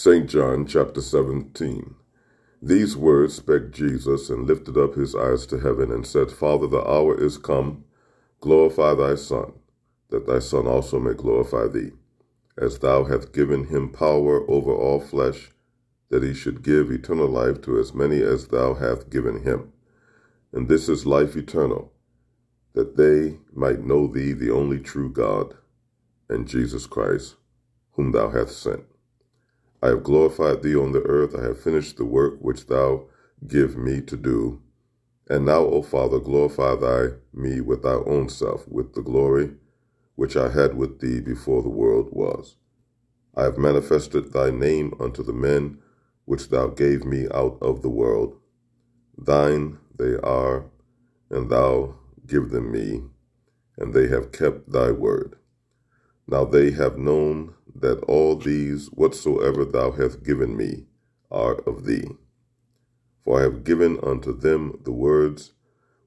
St. John chapter 17. These words spake Jesus, and lifted up his eyes to heaven, and said, Father, the hour is come. Glorify thy Son, that thy Son also may glorify thee, as thou hast given him power over all flesh, that he should give eternal life to as many as thou hast given him. And this is life eternal, that they might know thee, the only true God, and Jesus Christ, whom thou hast sent. I have glorified thee on the earth. I have finished the work which thou give me to do. And now, O Father, glorify thy me with thy own self, with the glory which I had with thee before the world was. I have manifested thy name unto the men which thou gave me out of the world. Thine they are, and thou give them me, and they have kept thy word. Now they have known that all these whatsoever thou hast given me are of thee. For I have given unto them the words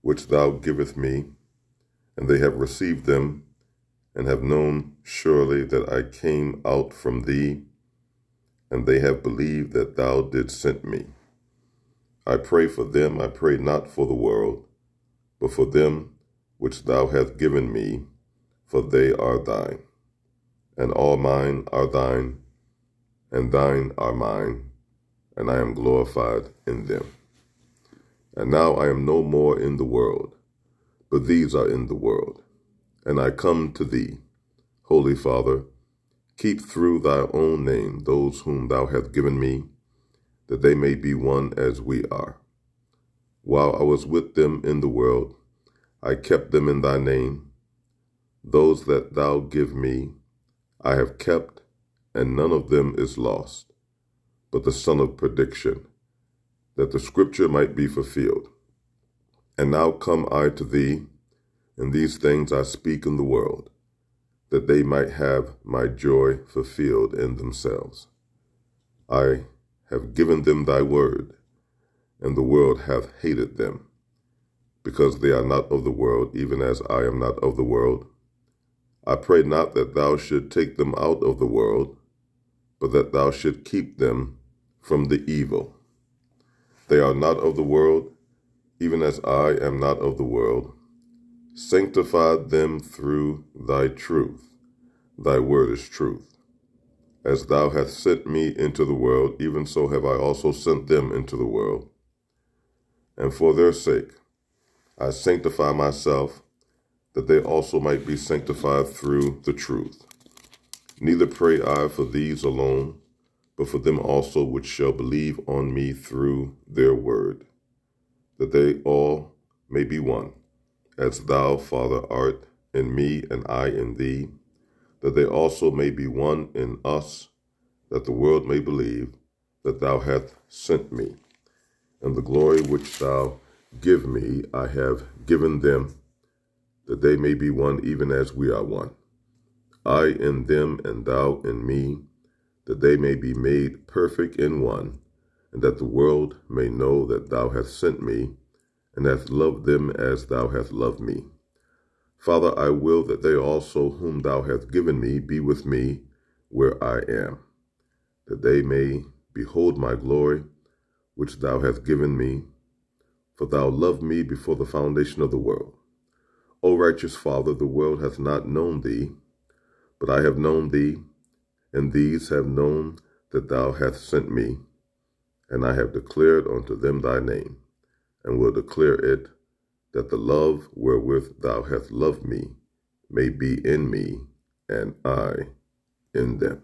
which thou givest me, and they have received them, and have known surely that I came out from thee, and they have believed that thou didst send me. I pray for them, I pray not for the world, but for them which thou hast given me, for they are thine and all mine are thine, and thine are mine, and I am glorified in them. And now I am no more in the world, but these are in the world, and I come to thee. Holy Father, keep through thy own name those whom thou hast given me, that they may be one as we are. While I was with them in the world, I kept them in thy name. Those that thou give me, I have kept, and none of them is lost, but the son of perdition, that the scripture might be fulfilled. And now come I to thee, and these things I speak in the world, that they might have my joy fulfilled in themselves. I have given them thy word, and the world hath hated them, because they are not of the world, even as I am not of the world. I pray not that thou should take them out of the world, but that thou should keep them from the evil. They are not of the world, even as I am not of the world. Sanctify them through thy truth. Thy word is truth. As thou hast sent me into the world, even so have I also sent them into the world. And for their sake I sanctify myself that they also might be sanctified through the truth. Neither pray I for these alone, but for them also which shall believe on me through their word, that they all may be one, as thou, Father, art in me and I in thee, that they also may be one in us, that the world may believe that thou hast sent me. And the glory which thou give me I have given them that they may be one even as we are one. I in them and thou in me, that they may be made perfect in one, and that the world may know that thou hast sent me, and hast loved them as thou hast loved me. Father, I will that they also whom thou hast given me be with me where I am, that they may behold my glory, which thou hast given me, for thou loved me before the foundation of the world. O righteous Father, the world hath not known thee, but I have known thee, and these have known that thou hast sent me, and I have declared unto them thy name, and will declare it, that the love wherewith thou hast loved me may be in me, and I in them.